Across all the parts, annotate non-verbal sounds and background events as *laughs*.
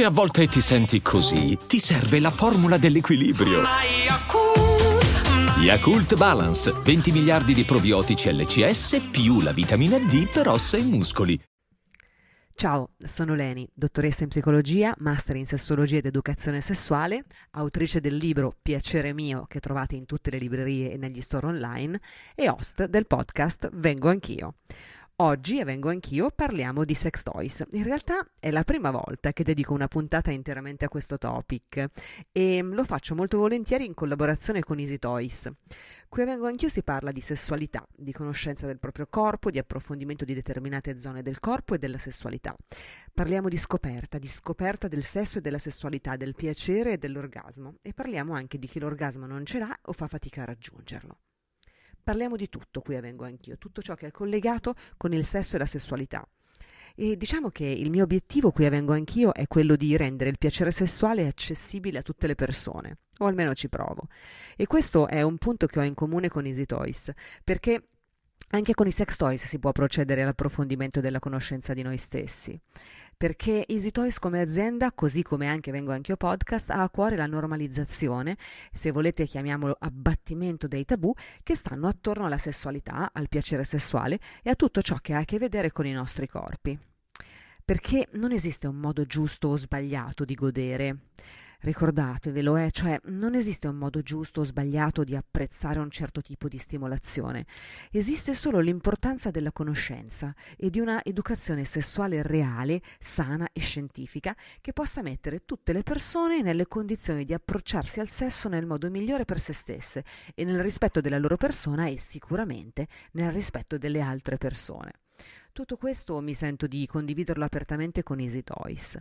Se a volte ti senti così, ti serve la formula dell'equilibrio. Yakult Balance, 20 miliardi di probiotici LCS più la vitamina D per ossa e muscoli. Ciao, sono Leni, dottoressa in psicologia, master in sessologia ed educazione sessuale, autrice del libro Piacere mio che trovate in tutte le librerie e negli store online e host del podcast Vengo anch'io. Oggi, e vengo anch'io, parliamo di sex toys. In realtà è la prima volta che dedico una puntata interamente a questo topic e lo faccio molto volentieri in collaborazione con Easy Toys. Qui a vengo anch'io si parla di sessualità, di conoscenza del proprio corpo, di approfondimento di determinate zone del corpo e della sessualità. Parliamo di scoperta, di scoperta del sesso e della sessualità, del piacere e dell'orgasmo e parliamo anche di chi l'orgasmo non ce l'ha o fa fatica a raggiungerlo. Parliamo di tutto, qui vengo anch'io, tutto ciò che è collegato con il sesso e la sessualità. E diciamo che il mio obiettivo, qui vengo anch'io, è quello di rendere il piacere sessuale accessibile a tutte le persone, o almeno ci provo. E questo è un punto che ho in comune con Easy Toys, perché anche con i sex toys si può procedere all'approfondimento della conoscenza di noi stessi perché Easy Toys come azienda, così come anche Vengo Anch'io Podcast, ha a cuore la normalizzazione, se volete chiamiamolo abbattimento dei tabù, che stanno attorno alla sessualità, al piacere sessuale e a tutto ciò che ha a che vedere con i nostri corpi. Perché non esiste un modo giusto o sbagliato di godere. Ricordatevelo, eh, cioè non esiste un modo giusto o sbagliato di apprezzare un certo tipo di stimolazione, esiste solo l'importanza della conoscenza e di una educazione sessuale reale, sana e scientifica che possa mettere tutte le persone nelle condizioni di approcciarsi al sesso nel modo migliore per se stesse e nel rispetto della loro persona e sicuramente nel rispetto delle altre persone. Tutto questo mi sento di condividerlo apertamente con Easy Toys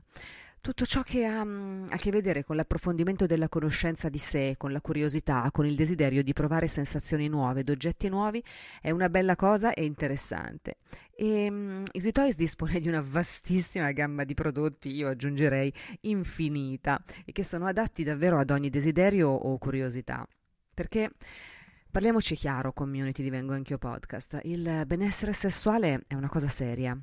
tutto ciò che ha mm, a che vedere con l'approfondimento della conoscenza di sé, con la curiosità, con il desiderio di provare sensazioni nuove ed oggetti nuovi è una bella cosa e interessante. E um, Easy Toys dispone di una vastissima gamma di prodotti, io aggiungerei infinita, e che sono adatti davvero ad ogni desiderio o curiosità. Perché Parliamoci chiaro, community di Vengo Anch'io Podcast. Il benessere sessuale è una cosa seria,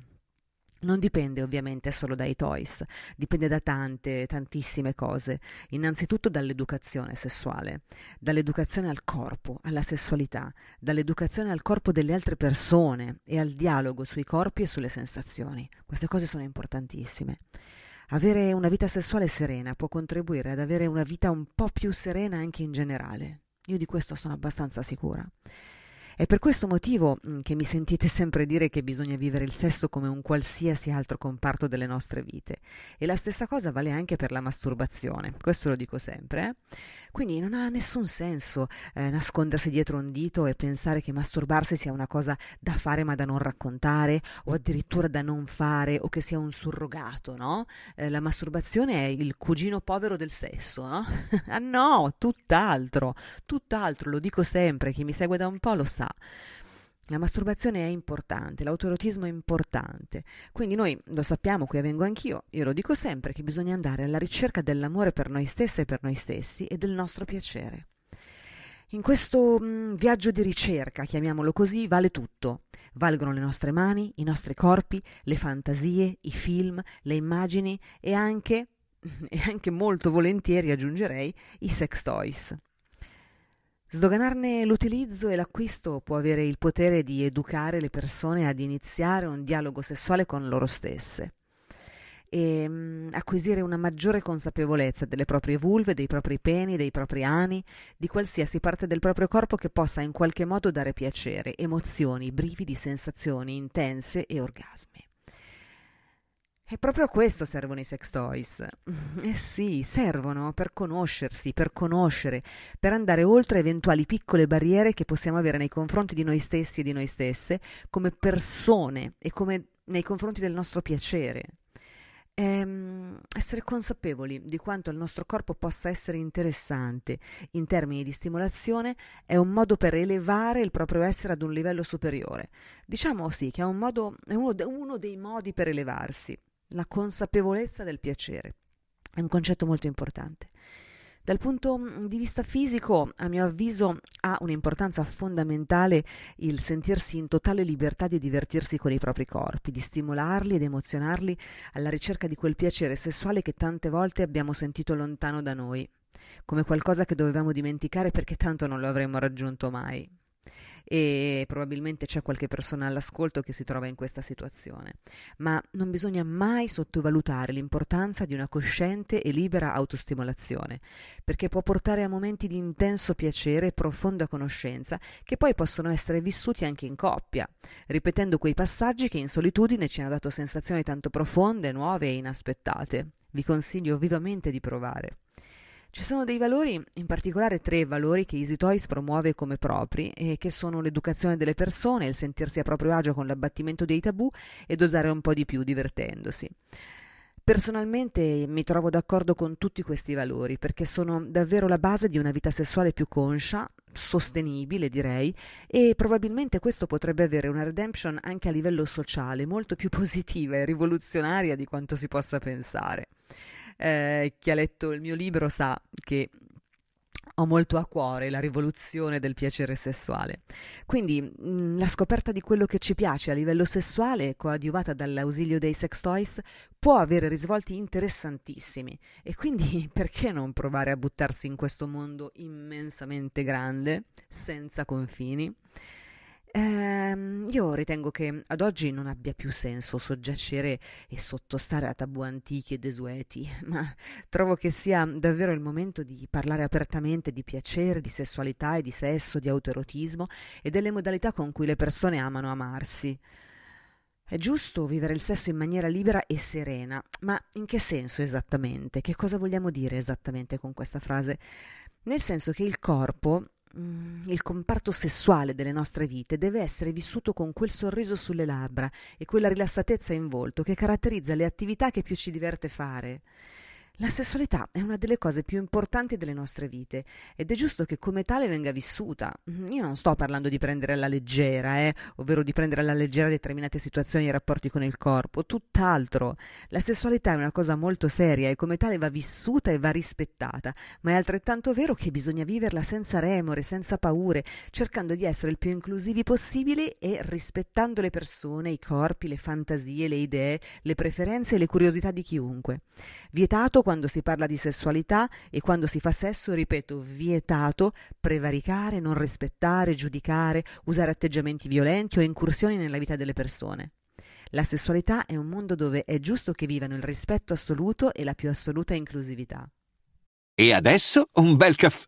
non dipende ovviamente solo dai toys, dipende da tante, tantissime cose. Innanzitutto dall'educazione sessuale, dall'educazione al corpo, alla sessualità, dall'educazione al corpo delle altre persone e al dialogo sui corpi e sulle sensazioni. Queste cose sono importantissime. Avere una vita sessuale serena può contribuire ad avere una vita un po' più serena anche in generale. Io di questo sono abbastanza sicura. È per questo motivo mm, che mi sentite sempre dire che bisogna vivere il sesso come un qualsiasi altro comparto delle nostre vite. E la stessa cosa vale anche per la masturbazione, questo lo dico sempre. Eh? Quindi non ha nessun senso eh, nascondersi dietro un dito e pensare che masturbarsi sia una cosa da fare ma da non raccontare, o addirittura da non fare, o che sia un surrogato, no? Eh, la masturbazione è il cugino povero del sesso, no? *laughs* ah no, tutt'altro, tutt'altro, lo dico sempre, chi mi segue da un po' lo sa. La masturbazione è importante, l'autoerotismo è importante. Quindi noi lo sappiamo, qui vengo anch'io, io lo dico sempre che bisogna andare alla ricerca dell'amore per noi stesse e per noi stessi e del nostro piacere. In questo mh, mm, viaggio di ricerca, chiamiamolo così, vale tutto. Valgono le nostre mani, i nostri corpi, le fantasie, i film, le immagini e anche, *laughs* e anche molto volentieri aggiungerei, i sex toys. Sdoganarne l'utilizzo e l'acquisto può avere il potere di educare le persone ad iniziare un dialogo sessuale con loro stesse e mh, mm, acquisire una maggiore consapevolezza delle proprie vulve, dei propri peni, dei propri ani, di qualsiasi parte del proprio corpo che possa in qualche modo dare piacere, emozioni, brividi, sensazioni intense e orgasmi. E proprio a questo servono i sex toys. Eh sì, servono per conoscersi, per conoscere, per andare oltre eventuali piccole barriere che possiamo avere nei confronti di noi stessi e di noi stesse, come persone e come nei confronti del nostro piacere. Ehm, essere consapevoli di quanto il nostro corpo possa essere interessante in termini di stimolazione è un modo per elevare il proprio essere ad un livello superiore. Diciamo sì che è, un modo, è uno, uno dei modi per elevarsi la consapevolezza del piacere. È un concetto molto importante. Dal punto mm, di vista fisico, a mio avviso, ha un'importanza fondamentale il sentirsi in totale libertà di divertirsi con i propri corpi, di stimolarli ed emozionarli alla ricerca di quel piacere sessuale che tante volte abbiamo sentito lontano da noi, come qualcosa che dovevamo dimenticare perché tanto non lo avremmo raggiunto mai e probabilmente c'è qualche persona all'ascolto che si trova in questa situazione. Ma non bisogna mai sottovalutare l'importanza di una cosciente e libera autostimolazione, perché può portare a momenti di intenso piacere e profonda conoscenza che poi possono essere vissuti anche in coppia, ripetendo quei passaggi che in solitudine ci hanno dato sensazioni tanto profonde, nuove e inaspettate. Vi consiglio vivamente di provare. Ci sono dei valori, in particolare tre valori che Easy Toys promuove come propri e che sono l'educazione delle persone, il sentirsi a proprio agio con l'abbattimento dei tabù ed osare un po' di più divertendosi. Personalmente mi trovo d'accordo con tutti questi valori perché sono davvero la base di una vita sessuale più conscia, sostenibile direi, e probabilmente questo potrebbe avere una redemption anche a livello sociale molto più *laughs* positiva e rivoluzionaria di quanto si possa pensare eh, chi ha letto il mio libro sa che ho molto a cuore la rivoluzione del piacere sessuale. Quindi mh, mm, la scoperta di quello che ci piace a livello sessuale, coadiuvata dall'ausilio dei sex toys, può avere risvolti interessantissimi. E quindi *laughs* perché non provare a buttarsi in questo mondo immensamente grande, senza confini? Ehm, io ritengo che ad oggi non abbia più senso soggiacere e sottostare a tabù antichi e desueti, *laughs* ma trovo che sia davvero il momento di parlare apertamente di piacere, di sessualità e di sesso, di autoerotismo e delle modalità con cui le persone amano amarsi. È giusto vivere il sesso in maniera libera e serena, ma in che senso esattamente? Che cosa vogliamo dire esattamente con questa frase? Nel senso che il corpo il comparto sessuale delle nostre vite deve essere vissuto con quel sorriso sulle labbra e quella rilassatezza in volto che caratterizza le attività che più ci diverte fare. La sessualità è una delle cose più importanti delle nostre vite ed è giusto che come tale venga vissuta. Io non sto parlando di prendere alla leggera, eh, ovvero di prendere alla leggera determinate situazioni e rapporti con il corpo, tutt'altro. La sessualità è una cosa molto seria e come tale va vissuta e va rispettata, ma è altrettanto vero che bisogna viverla senza remore, senza paure, cercando di essere il più inclusivi possibile e rispettando le persone, i corpi, le fantasie, le idee, le preferenze e le curiosità di chiunque. Vietato quando si parla di sessualità e quando si fa sesso, ripeto, vietato prevaricare, non rispettare, giudicare, usare atteggiamenti violenti o incursioni nella vita delle persone. La sessualità è un mondo dove è giusto che vivano il rispetto assoluto e la più assoluta inclusività. E adesso un bel caffè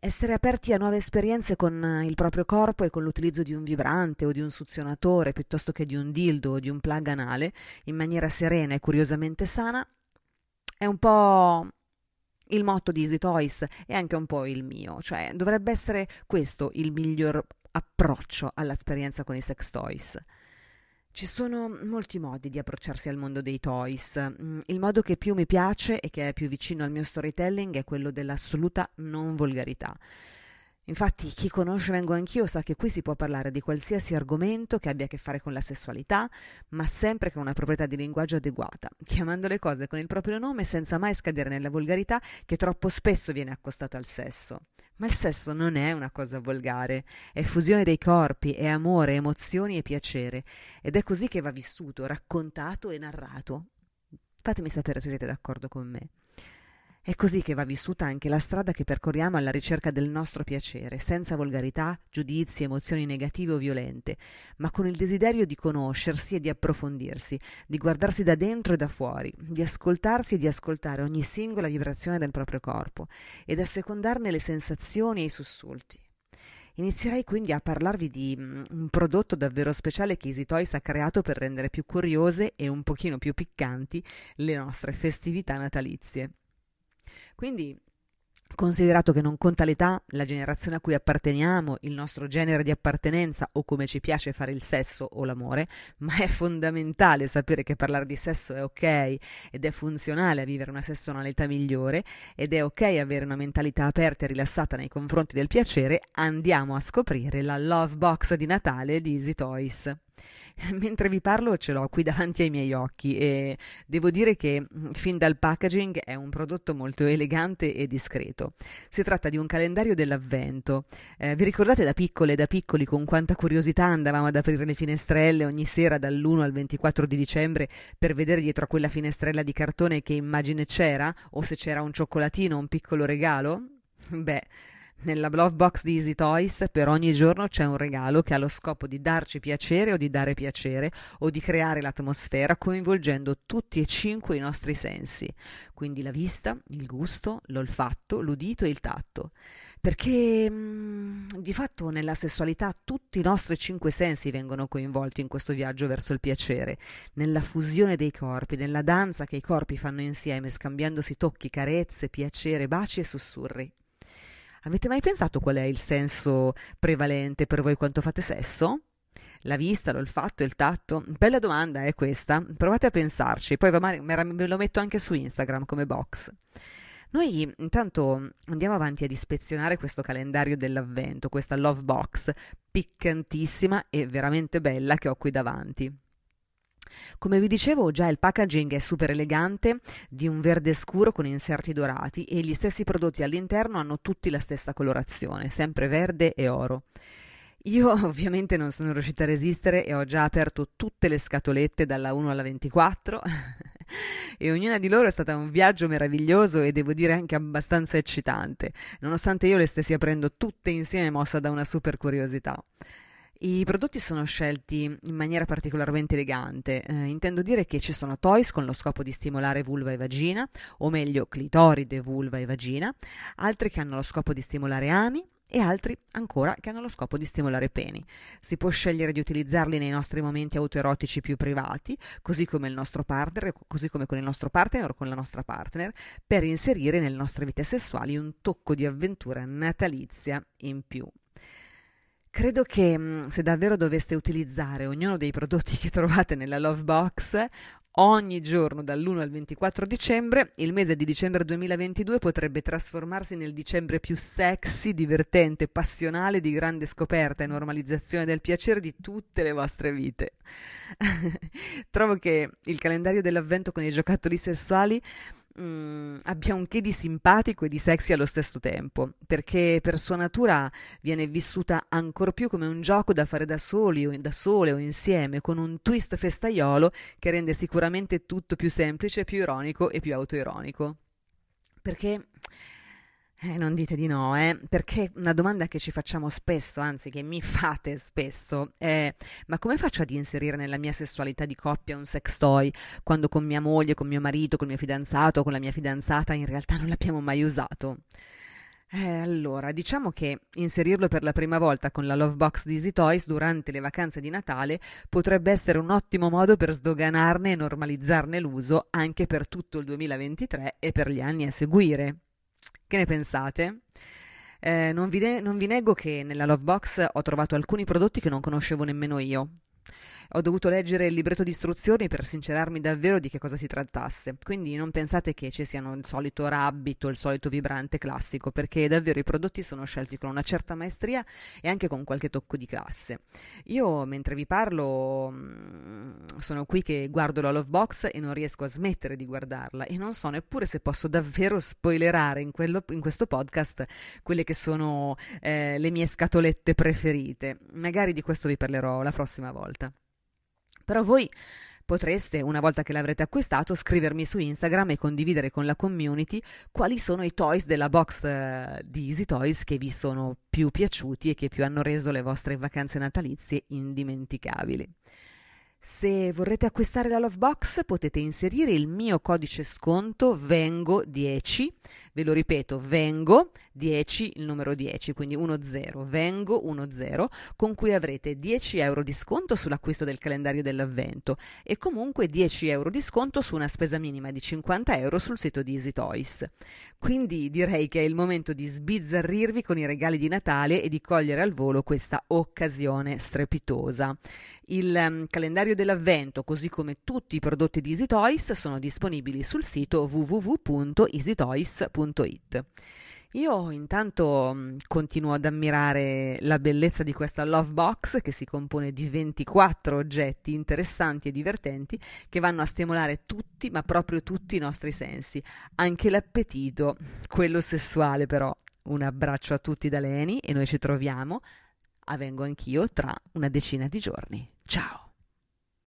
Essere aperti a nuove esperienze con eh, il proprio corpo e con l'utilizzo di un vibrante o di un suzionatore piuttosto che di un dildo o di un plug anale in maniera serena e curiosamente sana è un po' il motto di Easy Toys e anche un po' il mio, cioè dovrebbe essere questo il miglior approccio all'esperienza con i sex toys. Ci sono molti modi di approcciarsi al mondo dei toys. Mm, il modo che più mi piace e che è più vicino al mio storytelling è quello dell'assoluta non volgarità. Infatti, chi conosce Vengo Anch'io sa che qui si può parlare di qualsiasi argomento che abbia a che fare con la sessualità, ma sempre con una proprietà di linguaggio adeguata, chiamando le cose con il proprio nome senza mai scadere nella volgarità che troppo spesso viene accostata al sesso. Ma il sesso non è una cosa volgare, è fusione dei corpi, è amore, emozioni e piacere, ed è così che va vissuto, raccontato e narrato. Fatemi sapere se siete d'accordo con me. È così che va vissuta anche la strada che percorriamo alla ricerca del nostro piacere, senza volgarità, giudizi, emozioni negative o violente, ma con il desiderio di conoscersi e di approfondirsi, di guardarsi da dentro e da fuori, di ascoltarsi e di ascoltare ogni singola vibrazione del proprio corpo ed assecondarne le sensazioni e i sussulti. Inizierei quindi a parlarvi di mm, un prodotto davvero speciale che Easy Toys ha creato per rendere più curiose e un pochino più piccanti le nostre festività natalizie. Quindi Considerato che non conta l'età, la generazione a cui apparteniamo, il nostro genere di appartenenza o come ci piace fare il sesso o l'amore, ma è fondamentale sapere che parlare di sesso è ok ed è funzionale a vivere una sessualità migliore ed è ok avere una mentalità aperta e rilassata nei confronti del piacere, andiamo a scoprire la Love Box di Natale di Easy Toys. *laughs* mentre vi parlo ce l'ho qui davanti ai miei occhi e devo dire che mm, fin dal packaging è un prodotto molto elegante e discreto. Si tratta di un calendario dell'avvento. Eh, vi ricordate da piccole e da piccoli con quanta curiosità andavamo ad aprire le finestrelle ogni sera dall'1 al 24 di dicembre per vedere dietro a quella finestrella di cartone che immagine c'era o se c'era un cioccolatino o un piccolo regalo? Beh, nella Love Box di Easy Toys per ogni giorno c'è un regalo che ha lo scopo di darci piacere o di dare piacere o di creare l'atmosfera coinvolgendo tutti e cinque i nostri sensi, quindi la vista, il gusto, l'olfatto, l'udito e il tatto. Perché mh, mm, di fatto nella sessualità tutti i nostri cinque sensi vengono coinvolti in questo viaggio verso il piacere, nella fusione dei corpi, nella danza che i corpi fanno insieme, scambiandosi tocchi, carezze, piacere, baci e sussurri. Avete mai pensato qual è il senso prevalente per voi quanto fate sesso? La vista, l'olfatto, il tatto? Bella domanda è questa. Provate a pensarci, poi ve lo metto anche su Instagram come box. Noi intanto andiamo avanti ad ispezionare questo calendario dell'avvento, questa love box piccantissima e veramente bella che ho qui davanti. Come vi dicevo, già il packaging è super elegante, di un verde scuro con inserti dorati e gli stessi prodotti all'interno hanno tutti la stessa colorazione, sempre verde e oro. Io *laughs* ovviamente non sono riuscita a resistere e ho già aperto tutte le scatolette dalla 1 alla 24 *laughs* e ognuna di loro è stata un viaggio meraviglioso e devo dire anche abbastanza eccitante, nonostante io le stessi aprendo tutte insieme mossa da una super curiosità. I prodotti sono scelti in maniera particolarmente elegante, eh, intendo dire che ci sono toys con lo scopo di stimolare vulva e vagina, o meglio clitoride, vulva e vagina, altri che hanno lo scopo di stimolare ani e altri ancora che hanno lo scopo di stimolare peni. Si può scegliere di utilizzarli nei nostri momenti autoerotici più privati, così come partner, così come con il nostro partner o con la nostra partner, per inserire nelle nostre vite sessuali un tocco di avventura natalizia in più. Credo che mm, se davvero doveste utilizzare ognuno dei prodotti che trovate nella Love Box ogni giorno dall'1 al 24 dicembre, il mese di dicembre 2022 potrebbe trasformarsi nel dicembre più sexy, divertente, passionale, di grande scoperta e normalizzazione del piacere di tutte le vostre vite. *laughs* Trovo che il calendario dell'avvento con i giocattoli sessuali mh, mm, abbia un che di simpatico e di sexy allo stesso tempo, perché per sua natura viene vissuta ancor più come un gioco da fare da soli o da sole o insieme, con un twist festaiolo che rende sicuramente tutto più semplice, più ironico e più autoironico. Perché eh, non dite di no, eh? perché una domanda che ci facciamo spesso, anzi che mi *laughs* fate spesso, è ma come faccio ad inserire nella mia sessualità di coppia un sex toy quando con mia moglie, con mio marito, con mio fidanzato, con la mia fidanzata in realtà non l'abbiamo mai usato? Eh, allora, diciamo che inserirlo per la prima volta con la Love Box di Easy Toys durante le vacanze di Natale potrebbe essere un ottimo modo per sdoganarne e normalizzarne l'uso anche per tutto il 2023 e per gli anni a seguire. Che ne pensate? Eh, non, vi de- non vi nego che nella Love Box ho trovato alcuni prodotti che non conoscevo nemmeno io. Ho dovuto leggere il libretto di istruzioni per sincerarmi davvero di che cosa si trattasse, quindi non pensate che ci siano il solito rabbit o il solito vibrante classico, perché davvero i prodotti sono scelti con una certa maestria e anche con qualche tocco di classe. Io mentre vi parlo mm, sono qui che guardo la Love Box e non riesco a smettere di guardarla e non so neppure se posso davvero spoilerare in, quello, in questo podcast quelle che sono eh, le mie scatolette preferite. Magari di questo vi parlerò la prossima volta. Però voi potreste, una volta che l'avrete acquistato, scrivermi su Instagram e condividere con la community quali sono i toys della box uh, di Easy Toys che vi sono più piaciuti e che più hanno reso le vostre vacanze natalizie indimenticabili. Se vorrete acquistare la Love Box potete inserire il mio codice sconto VENGO10, ve lo ripeto, VENGO 10, il numero 10, quindi 10, vengo 10, con cui avrete 10 euro di sconto sull'acquisto del calendario dell'avvento e comunque 10 euro di sconto su una spesa minima di 50 euro sul sito di Easy Toys. Quindi direi che è il momento di sbizzarrirvi con i regali di Natale e di cogliere al volo questa occasione strepitosa. Il um, calendario dell'avvento, così come tutti i prodotti di Easy Toys, sono disponibili sul sito www.easytoys.it. Io intanto mm, continuo ad ammirare la bellezza di questa Love Box che si compone di 24 oggetti interessanti e divertenti che vanno a stimolare tutti, ma proprio tutti i nostri sensi, anche l'appetito, quello sessuale però. Un abbraccio a tutti da Leni e noi ci troviamo, a Vengo anch'io, tra una decina di giorni. Ciao!